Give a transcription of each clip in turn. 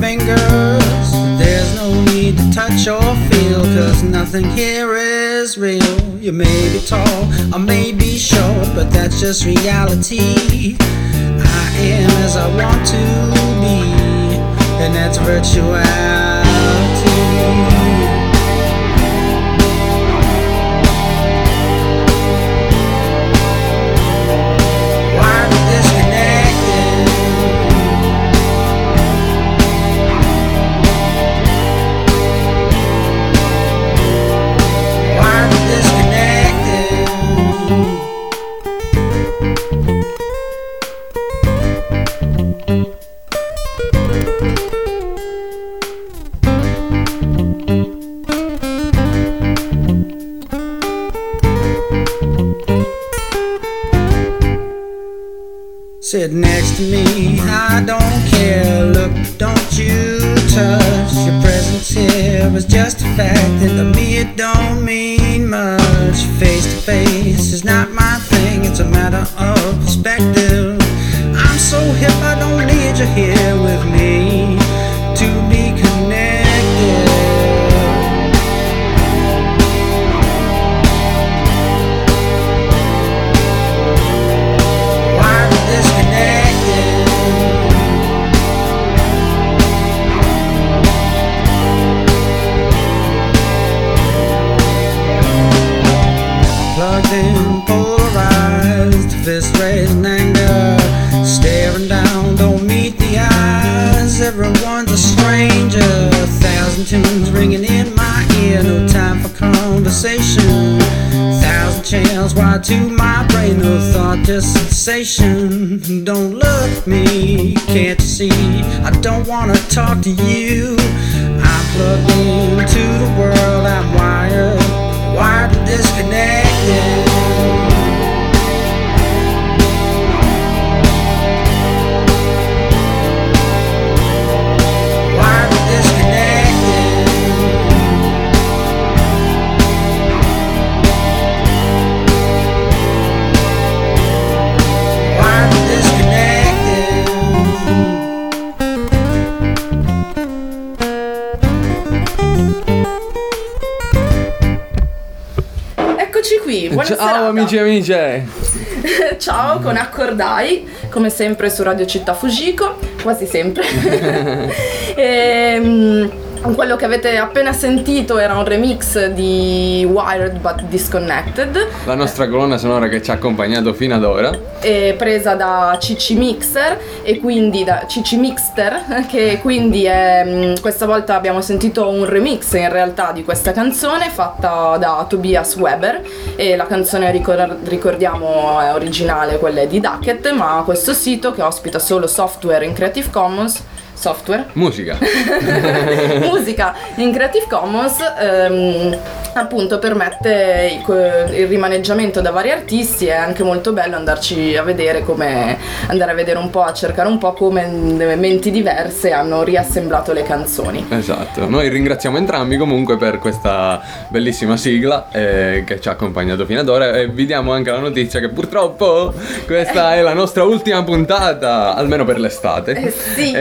fingers. There's no need to touch or feel, cause nothing here is real. You may be tall, I may be short, but that's just reality. I am as I want to be, and that's virtuality. Sit next to me, I don't care. Look, don't you touch. Your presence here is just a fact, and to me it don't mean much. Face to face is not my thing, it's a matter of perspective. I'm so hip, I don't need you here with me a stranger. A Thousand tunes ringing in my ear. No time for conversation. Thousand channels wired to my brain. No thought, just sensation. Don't look at me, can't you see? I don't wanna talk to you. I'm plugged into the world. I'm wired, wired and disconnected. Eccoci qui, buona Ciao amici e amiche! Ciao con Accordai, come sempre su Radio Città Fujiko, quasi sempre. Ehm, quello che avete appena sentito era un remix di Wired But Disconnected, La nostra colonna sonora che ci ha accompagnato fino ad ora. eh, presa da Cici Mixer e quindi da Cici Mixter, che quindi è, mm, questa volta abbiamo sentito un remix in realtà di questa canzone fatta da Tobias Weber e la canzone ricor- ricordiamo è originale, quella è di Ducket, ma questo sito che ospita solo software in Creative Commons software. Musica. musica. In Creative Commons ehm, appunto permette il, rimaneggiamento da vari artisti. È anche molto bello andarci a vedere come andare a vedere un po' a cercare un po' come menti diverse hanno riassemblato le canzoni. Esatto, noi ringraziamo entrambi comunque per questa bellissima sigla eh, che ci ha accompagnato fino ad ora. E vi diamo anche la notizia che purtroppo questa è la nostra ultima puntata, almeno per l'estate. Eh sì,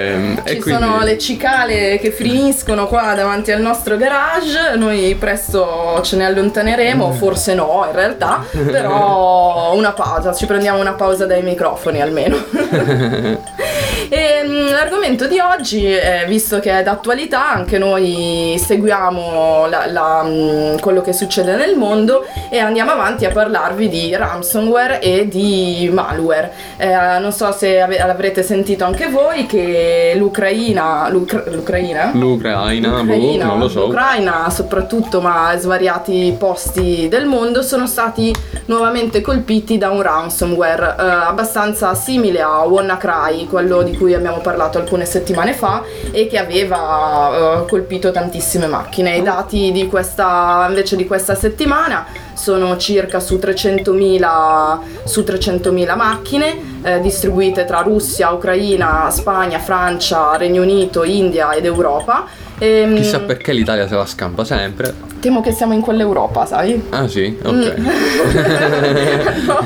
Ehm, ci e quindi- sono le cicale che finiscono qua davanti al nostro garage, noi presto ce ne allontaneremo, forse no in realtà, però una pausa, ci prendiamo una pausa dai microfoni almeno. E mh, l'argomento di oggi, eh, visto che è d'attualità, anche noi seguiamo la- la, mh, quello che succede nel mondo e andiamo avanti a parlarvi di ransomware e di malware. Eh, non so se ave- l'avrete sentito anche voi che l'Ucraina, l'Ucra- l'Ucraina? L'Ucraina, boh, L'Ucraina, non lo so. l'Ucraina soprattutto, ma svariati posti del mondo sono stati nuovamente colpiti da un ransomware eh, abbastanza simile a WannaCry, quello di cui abbiamo parlato alcune settimane fa e che aveva eh, colpito tantissime macchine. I dati di questa, invece di questa settimana sono circa su 300.000, su 300.000 macchine eh, distribuite tra Russia, Ucraina, Spagna, Francia, Regno Unito, India ed Europa. Ehm, Chissà perché l'Italia se la scampa sempre. Temo che siamo in quell'Europa, sai? Ah sì? Ok. No.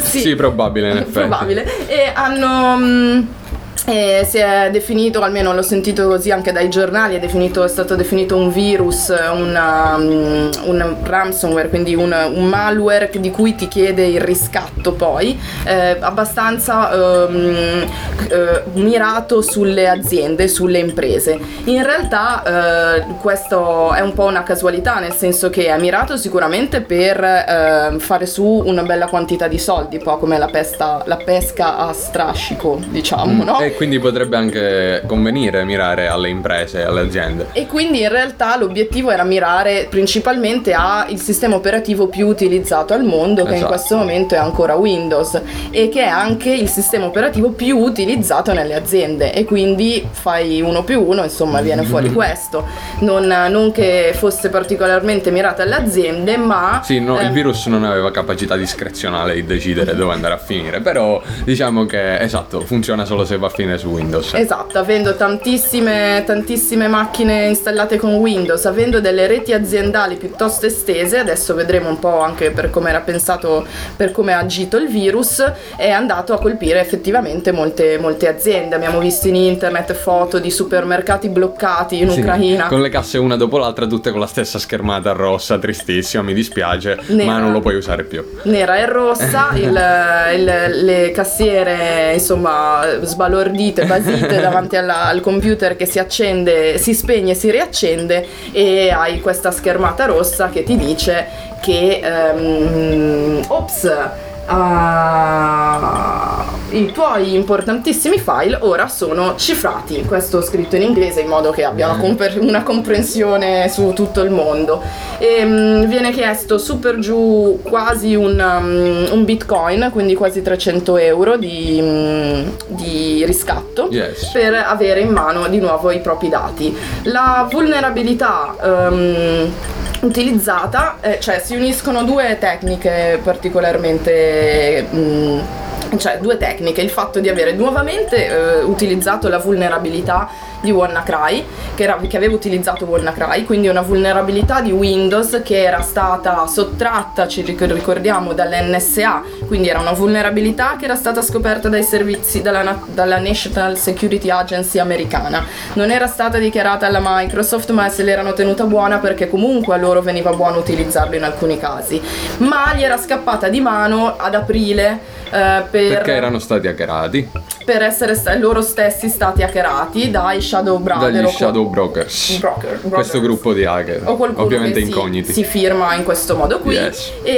Sì, probabile in effetti. Probabile. E hanno. Mm, eh, si è definito, almeno l'ho sentito così anche dai giornali, è, definito- è stato definito un virus, un, um, un ransomware, quindi un, un malware di cui ti chiede il riscatto poi, eh, abbastanza ehm, eh, mirato sulle aziende, sulle imprese. In realtà eh, questo è un po' una casualità, nel senso che è mirato sicuramente per eh, fare su una bella quantità di soldi, un po' come la, pesta- la pesca a strascico, diciamo, no? E quindi potrebbe anche convenire mirare alle imprese alle aziende. E quindi in realtà l'obiettivo era mirare principalmente al sistema operativo più utilizzato al mondo, che in Esatto. questo momento è ancora Windows e che è anche il sistema operativo più utilizzato nelle aziende. E quindi fai uno più uno, insomma, viene fuori questo. Non, non che fosse particolarmente mirata alle aziende, ma. Sì, no, il eh, virus non aveva capacità discrezionale di decidere dove andare a finire, però diciamo che esatto, funziona solo se va a finire su Windows. Esatto, avendo tantissime, tantissime macchine installate con Windows, avendo delle reti aziendali piuttosto estese, adesso vedremo un po' anche per come era pensato, per come ha agito il virus, è andato a colpire effettivamente molte, molte aziende. Abbiamo visto in internet foto di supermercati bloccati in Sì, Ucraina. Con le casse una dopo l'altra, tutte con la stessa schermata rossa, tristissima, mi dispiace, Nera. ma non lo puoi usare più. nera e rossa, il- il- le cassiere insomma sbalordite, basite davanti alla- al computer che si accende, si spegne, si riaccende e hai questa schermata rossa che ti dice che ehm, ops ah, i tuoi importantissimi file ora sono cifrati questo scritto in inglese in modo che abbia una, comper- una comprensione su tutto il mondo e, mm, viene chiesto su per giù quasi un, um, un bitcoin quindi quasi 300 euro di, mm, di riscatto Yes. per avere in mano di nuovo i propri dati la vulnerabilità ehm, utilizzata, eh, cioè si uniscono due tecniche particolarmente... mm, cioè due tecniche, il fatto di avere nuovamente eh, utilizzato la vulnerabilità di WannaCry, che, era, che aveva utilizzato WannaCry, quindi una vulnerabilità di Windows che era stata sottratta, ci ric- ricordiamo, dall'NSA, quindi era una vulnerabilità che era stata scoperta dai servizi dalla, dalla National Security Agency americana. Non era stata dichiarata alla Microsoft, ma se l'erano tenuta buona perché comunque a loro veniva buono utilizzarlo in alcuni casi. Ma gli era scappata di mano ad aprile. eh, per, Perché erano stati hackerati per essere sta- loro stessi stati hackerati dai Shadow Brother dagli Shadow Brokers. Broker- Questo Brothers. gruppo di hacker, o qualcuno ovviamente che si- incogniti. Si, firma in questo modo qui Yes. e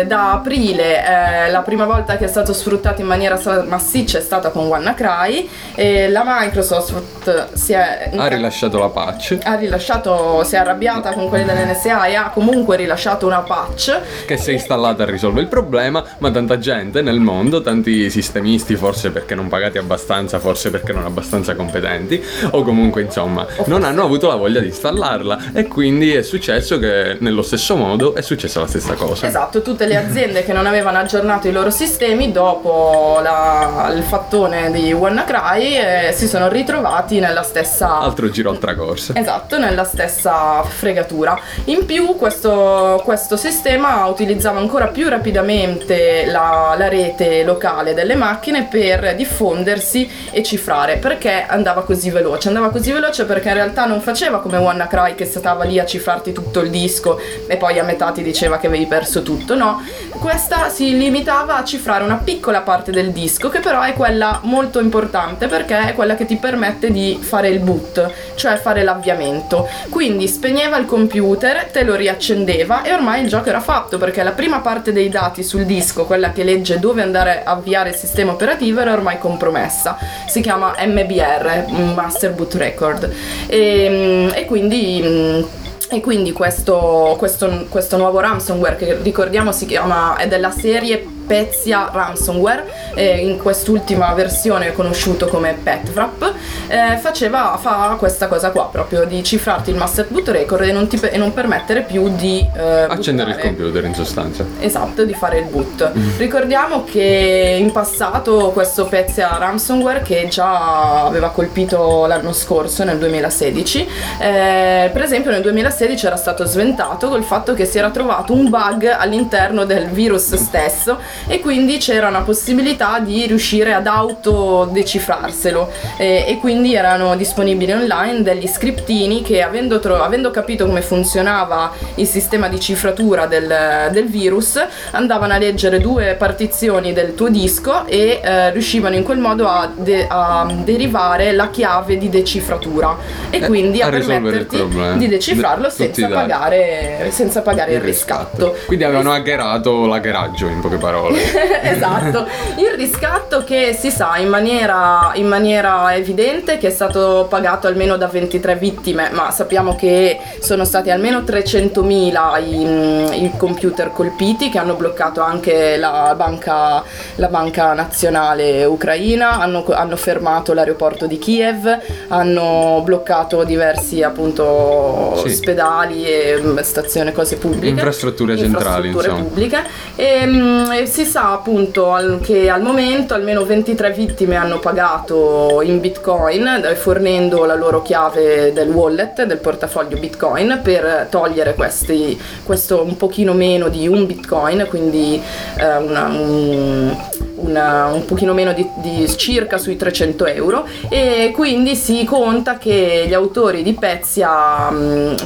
eh, da aprile eh, la prima volta che è stato sfruttato in maniera massiccia è stata con WannaCry e la Microsoft si è Ha rilasciato la patch ha rilasciato, si è arrabbiata con quelli dell'NSA e ha comunque rilasciato una patch che se installata risolve il problema, ma tanta gente nel mondo, tanti sistemisti, forse perché non pagati abbastanza, forse perché non abbastanza competenti, o comunque insomma, non hanno avuto la voglia di installarla e quindi è successo che nello stesso modo è successa la stessa cosa. Esatto, tutte le aziende che non avevano aggiornato i loro sistemi dopo la- il fattone di WannaCry eh, si sono ritrovati nella stessa Altro giro al tracorso. Esatto, nella stessa fregatura. In più questo, questo sistema utilizzava ancora più rapidamente la, la rete rete locale delle macchine per diffondersi e cifrare. Perché andava così veloce? Andava così veloce perché in realtà non faceva come WannaCry che stava lì a cifrarti tutto il disco e poi a metà ti diceva che avevi perso tutto, no. Questa si limitava a cifrare una piccola parte del disco che però è quella molto importante perché è quella che ti permette di fare il boot, cioè fare l'avviamento. Quindi spegneva il computer, te lo riaccendeva e ormai il gioco era fatto perché la prima parte dei dati sul disco, quella che legge dove andare a avviare il sistema operativo, era ormai compromessa. Si chiama MBR, Master Boot Record. E, e quindi e quindi questo, questo, questo, nuovo ransomware che ricordiamo si chiama, è della serie Spezia Ransomware, eh, in quest'ultima versione conosciuto come Petwrap, eh, faceva fa questa cosa qua, proprio di cifrarti il master boot record e non, ti, e non permettere più di eh, accendere buttare. il computer in sostanza. Esatto, di fare il boot. Mm. Ricordiamo che in passato questo Pezia Ransomware che già aveva colpito l'anno scorso, nel 2016, eh, per esempio nel 2016 era stato sventato col fatto che si era trovato un bug all'interno del virus stesso e quindi c'era una possibilità di riuscire ad autodecifrarselo. E, e quindi erano disponibili online degli scriptini che avendo, tro- avendo capito come funzionava il sistema di cifratura del, del, virus andavano a leggere due partizioni del tuo disco e eh, riuscivano in quel modo a, de- a, derivare la chiave di decifratura. E eh, quindi a, a permetterti di decifrarlo senza pagare, senza pagare, il, riscatto. Quindi avevano hackerato l'aggeraggio in poche parole parole. esatto, il riscatto che si sa in maniera, in maniera evidente che è stato pagato almeno da 23 vittime, ma sappiamo che sono stati almeno 300.000 i, i computer colpiti che hanno bloccato anche la banca, la banca nazionale ucraina, hanno, hanno fermato l'aeroporto di Kiev, hanno bloccato diversi appunto sì. ospedali e mm, stazioni, cose pubbliche. Infrastrutture centrali, infrastrutture pubbliche. E, mm, e, si sa appunto che al momento almeno 23 vittime hanno pagato in bitcoin eh, fornendo la loro chiave del wallet, del portafoglio bitcoin per togliere questi, questo un pochino meno di un bitcoin, quindi eh, una, un, una, un pochino meno di, di, circa sui 300 euro. E quindi si conta che gli autori di Pezia,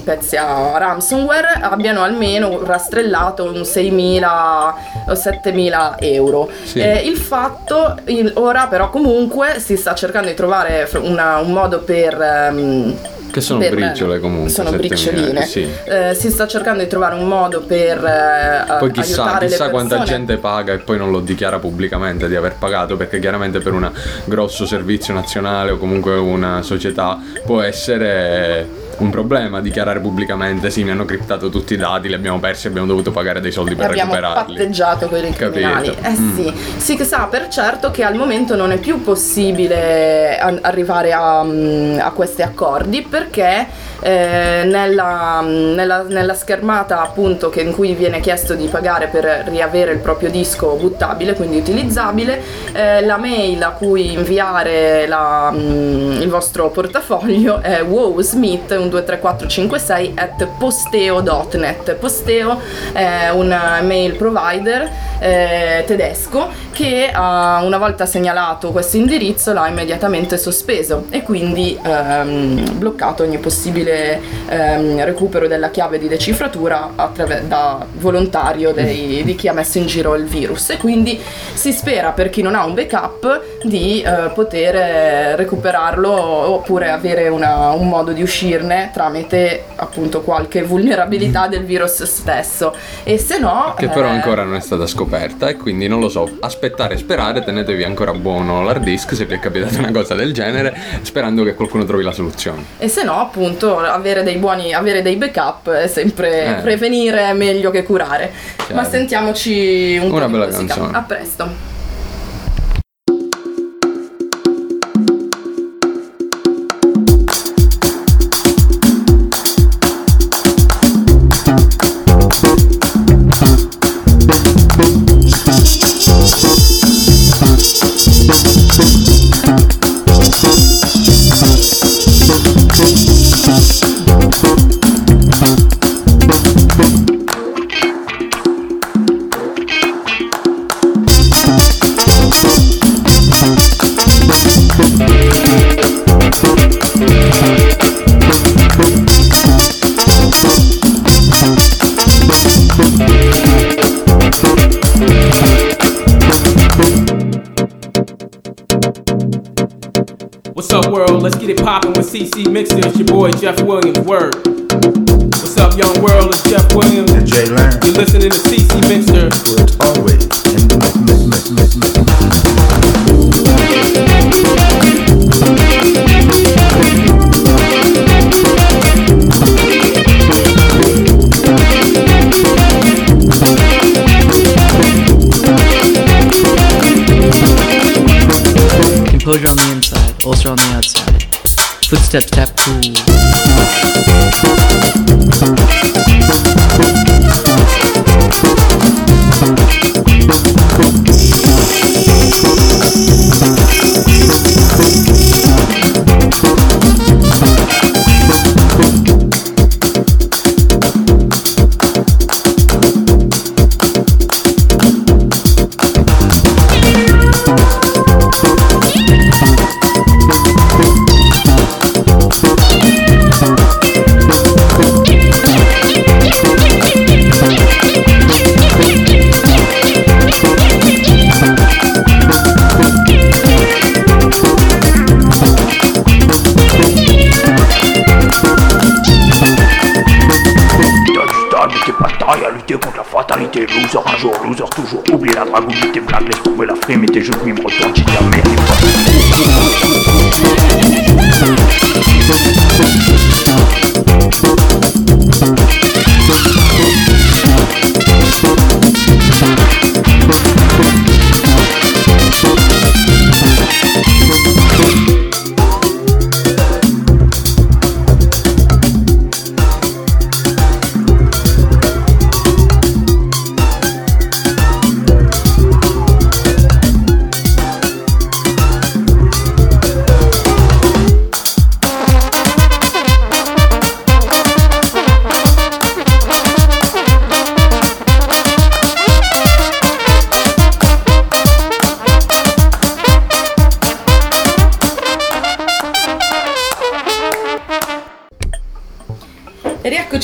Pezia Ransomware abbiano almeno rastrellato un 6.000 o 7.000 euro. Sì. Eh, il fatto, il, ora però comunque si sta cercando di trovare una, un modo per... Um, che sono per, briciole comunque. Sono bricioline. Sì. Eh, si sta cercando di trovare un modo per eh, poi chissà, chissà quanta gente paga e poi non lo dichiara pubblicamente di aver pagato perché chiaramente per un grosso servizio nazionale o comunque una società può essere un problema dichiarare pubblicamente sì mi hanno criptato tutti i dati li abbiamo persi abbiamo dovuto pagare dei soldi per abbiamo recuperarli. abbiamo patteggiato quelli criminali. Eh mm. sì. Si sa per certo che al momento non è più possibile arrivare a, mm, a questi accordi perché eh, nella, mm, nella, nella, schermata appunto che, in cui viene chiesto di pagare per riavere il proprio disco buttabile quindi utilizzabile eh, la mail a cui inviare la, il vostro portafoglio è wowsmith un 23456 at posteo.net. Posteo è un mail provider eh, tedesco che uh, una volta segnalato questo indirizzo l'ha immediatamente sospeso e quindi ehm, bloccato ogni possibile ehm, recupero della chiave di decifratura attraver- da volontario dei, di chi ha messo in giro il virus. E quindi si spera per chi non ha un backup di eh, poter recuperarlo oppure avere una, un modo di uscirne tramite appunto qualche vulnerabilità del virus stesso. E se no che però eh... ancora non è stata scoperta e quindi non lo so aspettare e sperare tenetevi ancora buono l'hard disk se vi è capitata una cosa del genere sperando che qualcuno trovi la soluzione. E se no appunto avere dei buoni avere dei backup è sempre eh. prevenire meglio che curare. Chiaro. ma sentiamoci un una po' bella canzone. A presto What's up, world? Let's get it poppin' with CC Mixer. It's your boy Jeff Williams. Word. What's up, young world? It's Jeff Williams. And Jay Learn, You're listening to CC Mixer. always in the mix, mix, mix, mix, mix. step, step, two. prime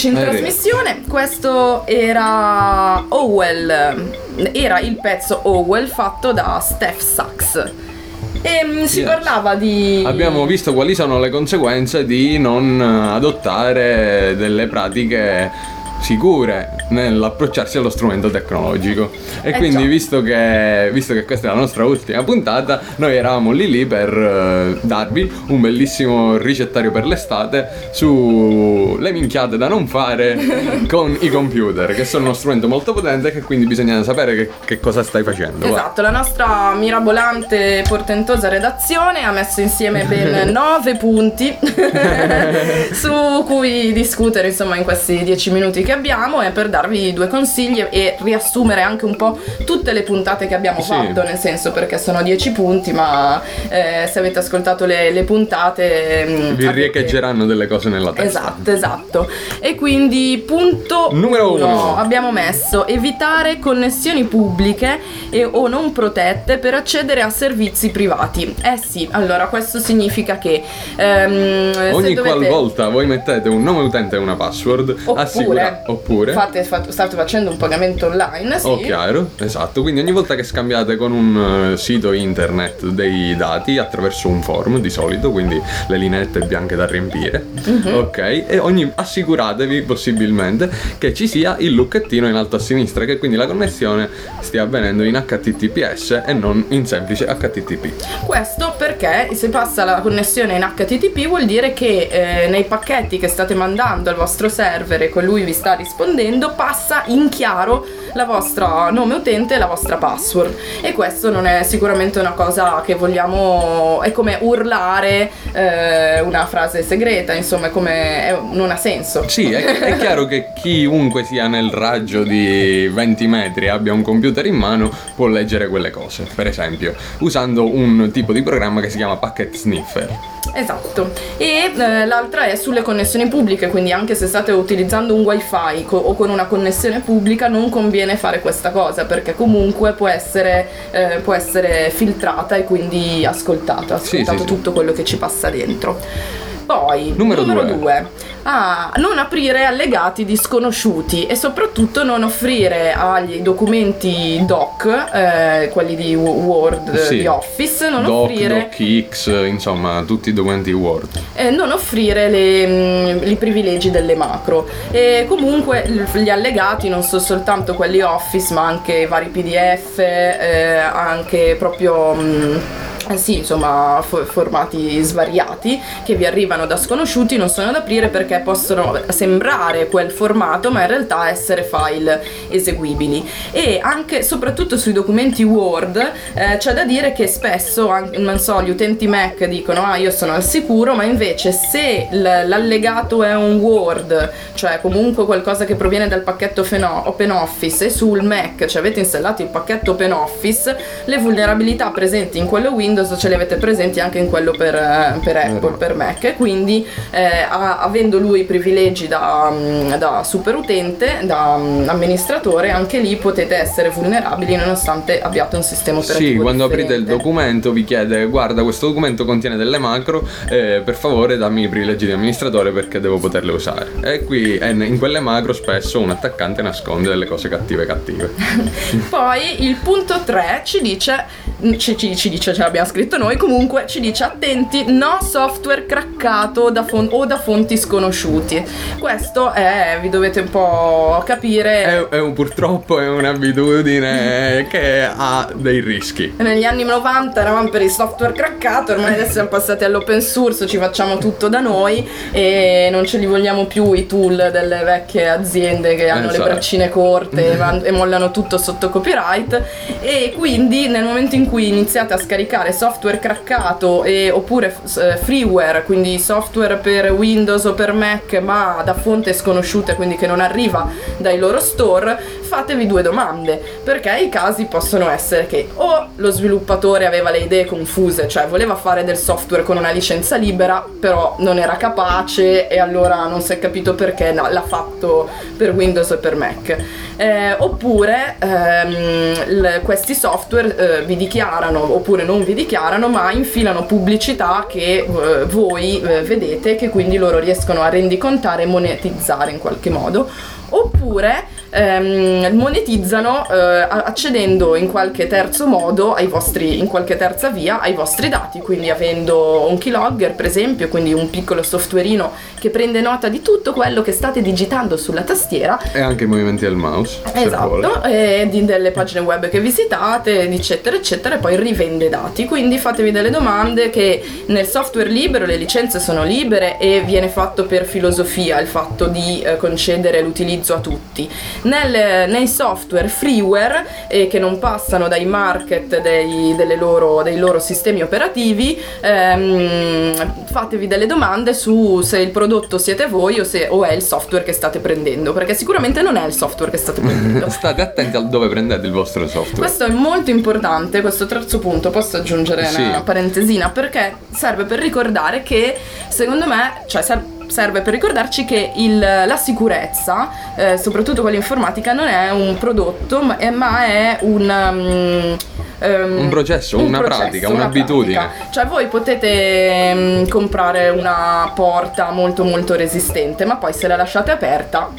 in Eh, trasmissione, questo era Owell, era il pezzo Owell fatto da Steph Sachs. E mm, si Yes. parlava di... Abbiamo visto quali sono le conseguenze di non eh, adottare delle pratiche sicure nell'approcciarsi allo strumento tecnologico. E Eh quindi, visto che, visto che questa è la nostra ultima puntata, noi eravamo lì lì per eh, darvi un bellissimo ricettario per l'estate sulle minchiate da non fare con i computer, che sono uno strumento molto potente che quindi bisogna sapere che, che cosa stai facendo. va. Esatto, la nostra mirabolante e portentosa redazione ha messo insieme ben nove punti su cui discutere insomma in questi dieci minuti che abbiamo e per darvi due consigli e riassumere anche un po' tutte le puntate che abbiamo Sì. fatto, nel senso perché sono dieci punti, ma eh, se avete ascoltato le, le puntate... mm, Vi avete- riecheggeranno delle cose nella testa. Esatto, esatto. E quindi punto Numero uno, uno. abbiamo messo evitare connessioni pubbliche e o non protette per accedere a servizi privati. Eh sì, allora questo significa che ehm, Ogni dovete- qualvolta voi mettete un nome utente e una password, Oppure, assicura- oppure fate, fate- state facendo un pagamento online, sì. Oh, chiaro, esatto. Quindi ogni volta che scambiate con un eh, sito internet dei dati attraverso un form di solito, quindi le lineette bianche da riempire, Mhm. ok? E ogni, assicuratevi possibilmente che ci sia il lucchettino in alto a sinistra, che quindi la connessione stia avvenendo in HTTPS e non in semplice HTTP. Questo perché se passa la connessione in HTTP vuol dire che eh, nei pacchetti che state mandando al vostro server e colui vi sta rispondendo passa in chiaro la vostra nome utente e la vostra password. E questo non è sicuramente una cosa che vogliamo è come urlare eh, una frase segreta insomma come è- non ha senso. Sì, è, è chiaro che chiunque sia nel raggio di 20 metri e abbia un computer in mano può leggere quelle cose, per esempio, usando un tipo di programma che si chiama Packet Sniffer. Esatto, e eh, l'altra è sulle connessioni pubbliche, quindi anche se state utilizzando un wifi co- o con una connessione pubblica non conviene fare questa cosa perché comunque può essere, eh, può essere filtrata e quindi ascoltato, ascoltato sì, sì. tutto quello che ci passa dentro. Poi, Numero due. 2. Ah, non aprire allegati di sconosciuti e soprattutto non offrire agli documenti doc, eh, quelli di Word, Sì. di Office, non Doc, offrire DocX, insomma, tutti i documenti Word. eh, non offrire le, mm, i privilegi delle macro e comunque gli allegati non sono soltanto quelli Office ma anche vari PDF eh, anche proprio mm, eh sì, insomma, fo- formati svariati che vi arrivano da sconosciuti non sono da aprire perché possono sembrare quel formato, ma in realtà essere file eseguibili. E anche, soprattutto sui documenti Word, eh, c'è da dire che spesso, non so, gli utenti Mac dicono: Ah, io sono al sicuro, ma invece se l- l'allegato è un Word, cioè comunque qualcosa che proviene dal pacchetto Feno- OpenOffice, e sul Mac ci avete installato il pacchetto OpenOffice, le vulnerabilità presenti in quello Windows ce le avete presenti anche in quello per, eh, per Apple, per Mac. E Quindi, eh, avendo lui i privilegi da, mm, da super utente, da mm, amministratore, anche lì potete essere vulnerabili nonostante abbiate un sistema operativo. Sì, quando aprite il differente. documento vi chiede guarda questo documento contiene delle macro, eh, per favore dammi i privilegi di amministratore perché devo poterle usare. E qui eh, in quelle macro spesso un attaccante nasconde delle cose cattive cattive. Poi il punto 3 ci dice, ci, ci- ci dice, ce l'abbiamo scritto noi, comunque ci dice attenti, no software craccato da fon- o da fonti sconosciuti. Questo è, vi dovete un po' capire. È, è un- purtroppo è un'abitudine che ha dei rischi. Negli anni 90 eravamo per il software craccato, ormai adesso siamo passati all'open source, ci facciamo tutto da noi e non ce li vogliamo più i tool delle vecchie aziende che hanno Esatto. le braccine corte e e mollano tutto sotto copyright e quindi nel momento in cui iniziate a scaricare software craccato e- oppure eh, freeware, quindi software per Windows o per Mac ma da fonte sconosciuta, quindi che non arriva dai loro store, fatevi due domande, perché i casi possono essere che o lo sviluppatore aveva le idee confuse, cioè voleva fare del software con una licenza libera, però non era capace e allora non si è capito perché no, l'ha fatto per Windows e per Mac. Eh, oppure ehm, l- questi software eh, vi dichiarano oppure non vi dichiarano, ma infilano pubblicità che eh, voi eh, vedete, che quindi loro riescono a rendicontare e monetizzare in qualche modo. Oppure ehm, monetizzano eh, accedendo in qualche terzo modo ai vostri, in qualche terza via ai vostri dati, quindi avendo un keylogger per esempio, quindi un piccolo softwareino che prende nota di tutto quello che state digitando sulla tastiera E anche i movimenti del mouse. Esatto, e di delle pagine web che visitate, eccetera, eccetera, e poi rivende dati. Quindi fatevi delle domande che nel software libero le licenze sono libere e viene fatto per filosofia il fatto di eh, concedere l'utilizzo a tutti. Nel- nei software freeware eh, che non passano dai market dei, delle loro, dei loro sistemi operativi, ehm, fatevi delle domande su se il prodotto siete voi o se o è il software che state prendendo, perché sicuramente non è il software che state prendendo. State attenti a dove prendete il vostro software. Questo è molto importante, questo terzo punto, posso aggiungere Sì. una parentesina, perché serve per ricordare che secondo me, cioè ser- serve per ricordarci che il- la sicurezza, eh, soprattutto quella informatica, non è un prodotto, ma è, ma è un... um, ehm, Un processo, una pratica, un'abitudine. pratica. Cioè voi potete mm, comprare una porta molto molto resistente, ma poi se la lasciate aperta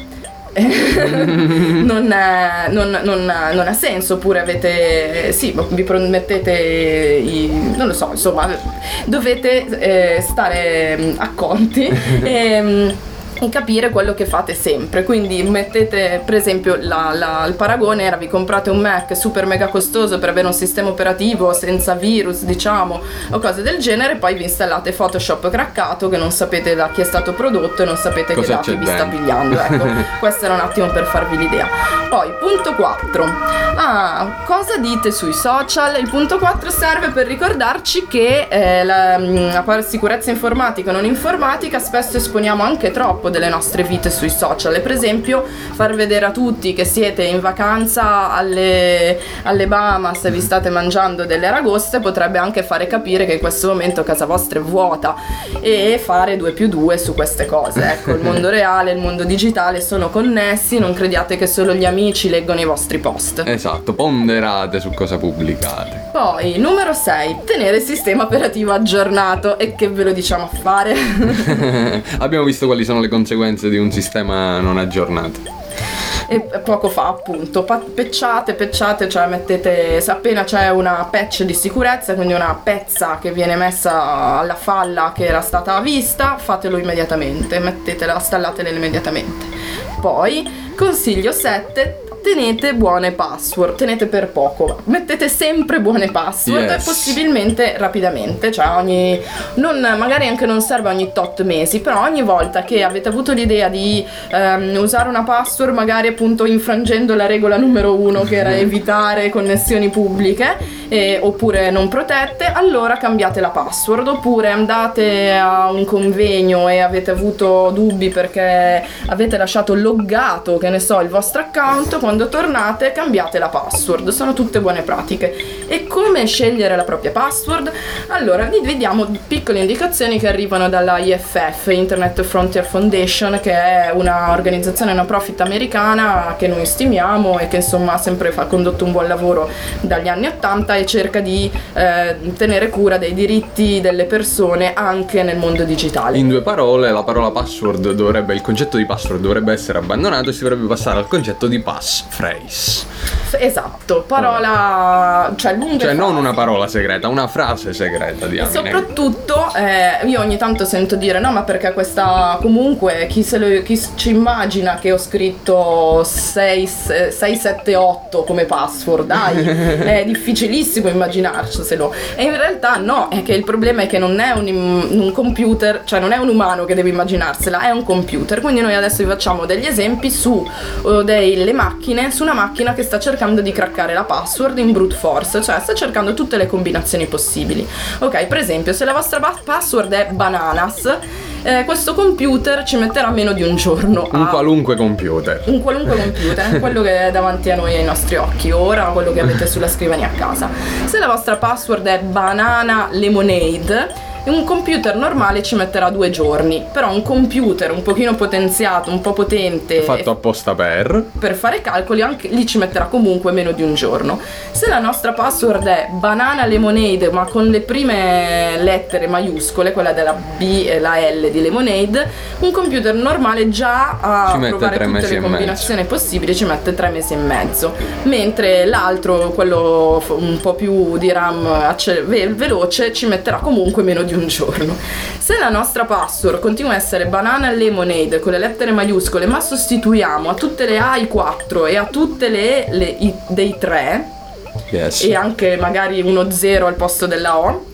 non, è- non- non- non ha senso oppure avete sì vi promettete i, non lo so insomma dovete eh, stare mm, acconti e, mm, e capire quello che fate sempre quindi mettete per esempio la- la- il paragone era vi comprate un Mac super mega costoso per avere un sistema operativo senza virus diciamo o cose del genere poi vi installate Photoshop craccato che non sapete da chi è stato prodotto e non sapete Cosa che dati vi sta pigliando ecco questo era un attimo per farvi l'idea. Poi, punto 4. Ah, cosa dite sui social? Il punto 4 serve per ricordarci che eh, la, mm, a parte sicurezza informatica o non informatica spesso esponiamo anche troppo delle nostre vite sui social. E per esempio far vedere a tutti che siete in vacanza alle, alle Bahamas e vi state mangiando delle aragoste potrebbe anche fare capire che in questo momento casa vostra è vuota e fare 2 più 2 su queste cose. Ecco, il mondo reale e il mondo digitale sono connessi, non crediate che solo gli amici leggono i vostri post. Esatto, ponderate su cosa pubblicate. Poi, numero 6, tenere il sistema operativo aggiornato. E che ve lo diciamo a fare? Abbiamo visto quali sono le conseguenze di un sistema non aggiornato. e poco fa appunto, pecciate, pecciate, cioè mettete, appena c'è una patch di sicurezza, quindi una pezza che viene messa alla falla che era stata vista, fatelo immediatamente, mettetela, installatela immediatamente. Poi, consiglio 7, tenete buone password, tenete per poco, mettete sempre buone password Yes. e possibilmente rapidamente, cioè ogni, non, magari anche non serve ogni tot mesi, però ogni volta che avete avuto l'idea di ehm, usare una password, magari appunto infrangendo la regola numero uno che era evitare connessioni pubbliche eh, oppure non protette, allora cambiate la password oppure andate a un convegno e avete avuto dubbi perché avete lasciato loggato, che ne so, il vostro account, quando tornate cambiate la password, sono tutte buone pratiche. E come scegliere la propria password? Allora, vi vediamo piccole indicazioni che arrivano dalla IFF, Internet Frontier Foundation, che è un'organizzazione no profit americana che noi stimiamo e che insomma ha sempre condotto un buon lavoro dagli anni 80 e cerca di eh, tenere cura dei diritti delle persone anche nel mondo digitale. In due parole, la parola password dovrebbe, il concetto di password dovrebbe essere abbandonato e si dovrebbe passare al concetto di passphrase. Esatto, parola, cioè lunghe Cioè non una parola segreta, una frase segreta, E diamine. soprattutto eh, io ogni tanto sento dire no ma perché questa comunque chi, se lo- chi ci immagina che ho scritto 6, 6, 7, 8 come password dai è difficilissimo immaginarcelo e in realtà no è che il problema è che non è un, un computer cioè non è un umano che deve immaginarsela è un computer quindi noi adesso vi facciamo degli esempi su eh, delle macchine su una macchina che sta cercando di craccare la password in brute force cioè sta cercando tutte le combinazioni possibili. Ok, per esempio, se la vostra password è bananas, eh, questo computer ci metterà meno di un giorno Un a qualunque computer. un qualunque computer, quello che è davanti a noi ai nostri occhi ora, quello che avete sulla scrivania a casa. Se la vostra password è banana lemonade, un computer normale ci metterà due giorni, però un computer un pochino potenziato, un po' potente Fatto apposta per. per fare calcoli anche lì ci metterà comunque meno di un giorno. Se la nostra password è banana lemonade ma con le prime lettere maiuscole, quella della B e la L di lemonade, un computer normale già a Ci provare tutte le e combinazioni possibili ci mette tre mesi e mezzo, mentre l'altro, quello un po' più di RAM acce- veloce, ci metterà comunque meno di un giorno. Se la nostra password continua a essere banana lemonade con le lettere maiuscole, ma sostituiamo a tutte le A i 4 e a tutte le, le I dei 3 Yes. e anche magari uno 0 al posto della O,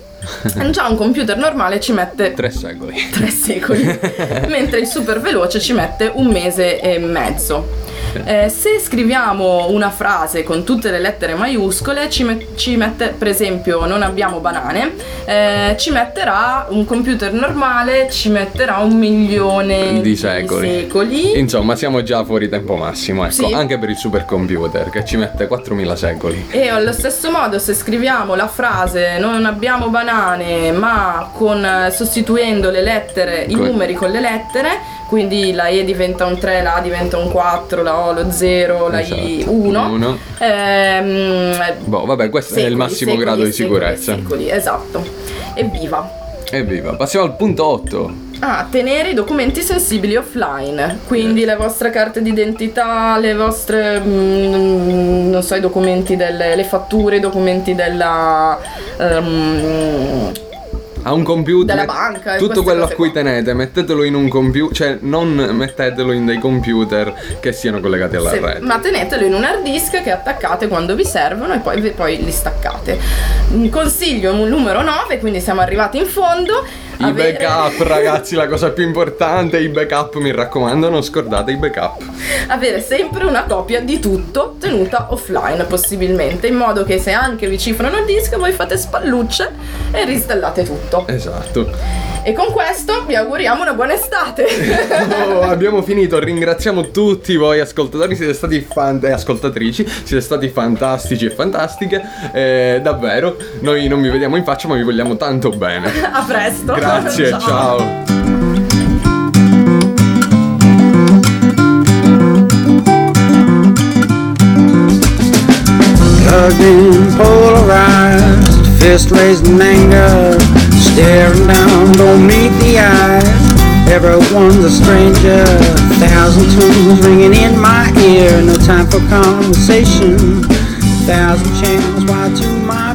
già un computer normale ci mette Tre secoli. tre secoli, mentre il super veloce ci mette un mese e mezzo. Eh, se scriviamo una frase con tutte le lettere maiuscole, ci, met- ci mette, per esempio, non abbiamo banane, eh, ci metterà un computer normale, ci metterà un milione Di secoli. secoli. Insomma, siamo già fuori tempo massimo, ecco, Sì. anche per il supercomputer che ci mette 4000 secoli. E allo stesso modo se scriviamo la frase non abbiamo banane ma con, sostituendo le lettere, i numeri con le lettere, quindi la E diventa un 3, la A diventa un 4, la O lo 0, la I Esatto. 1. Uno. Ehm, Boh, vabbè, questo è il secoli, massimo secoli grado di secoli sicurezza. secoli, esatto. Evviva. Evviva. Passiamo al punto 8. Ah, tenere i documenti sensibili offline, quindi le vostre carte d'identità, le vostre, mm, non so, i documenti delle le fatture, i documenti della... ehm, A un computer. Della banca e Tutto quello a cui qua. tenete, mettetelo in un computer. Cioè, non mettetelo in dei computer che siano collegati alla sì, rete. ma tenetelo in un hard disk che attaccate quando vi servono e poi, poi li staccate. Consiglio numero 9, quindi siamo arrivati in fondo. I backup, ragazzi, la cosa più importante, i backup, mi raccomando, non scordate i backup. avere sempre una copia di tutto tenuta offline possibilmente, in modo che se anche vi cifrano il disco voi fate spallucce e reinstallate tutto. Esatto. E con questo vi auguriamo una buona estate. Oh, abbiamo finito, ringraziamo tutti voi ascoltatori, siete stati fan- e ascoltatrici, siete stati fantastici e fantastiche, eh, davvero, noi non vi vediamo in faccia ma vi vogliamo tanto bene. A presto. Grazie, ciao. Plugged in, polarized, fist raised in anger, staring down, don't meet the eyes. Everyone's a stranger, thousand tunes ringing in my ear, no time for conversation. Thousand channels, why to my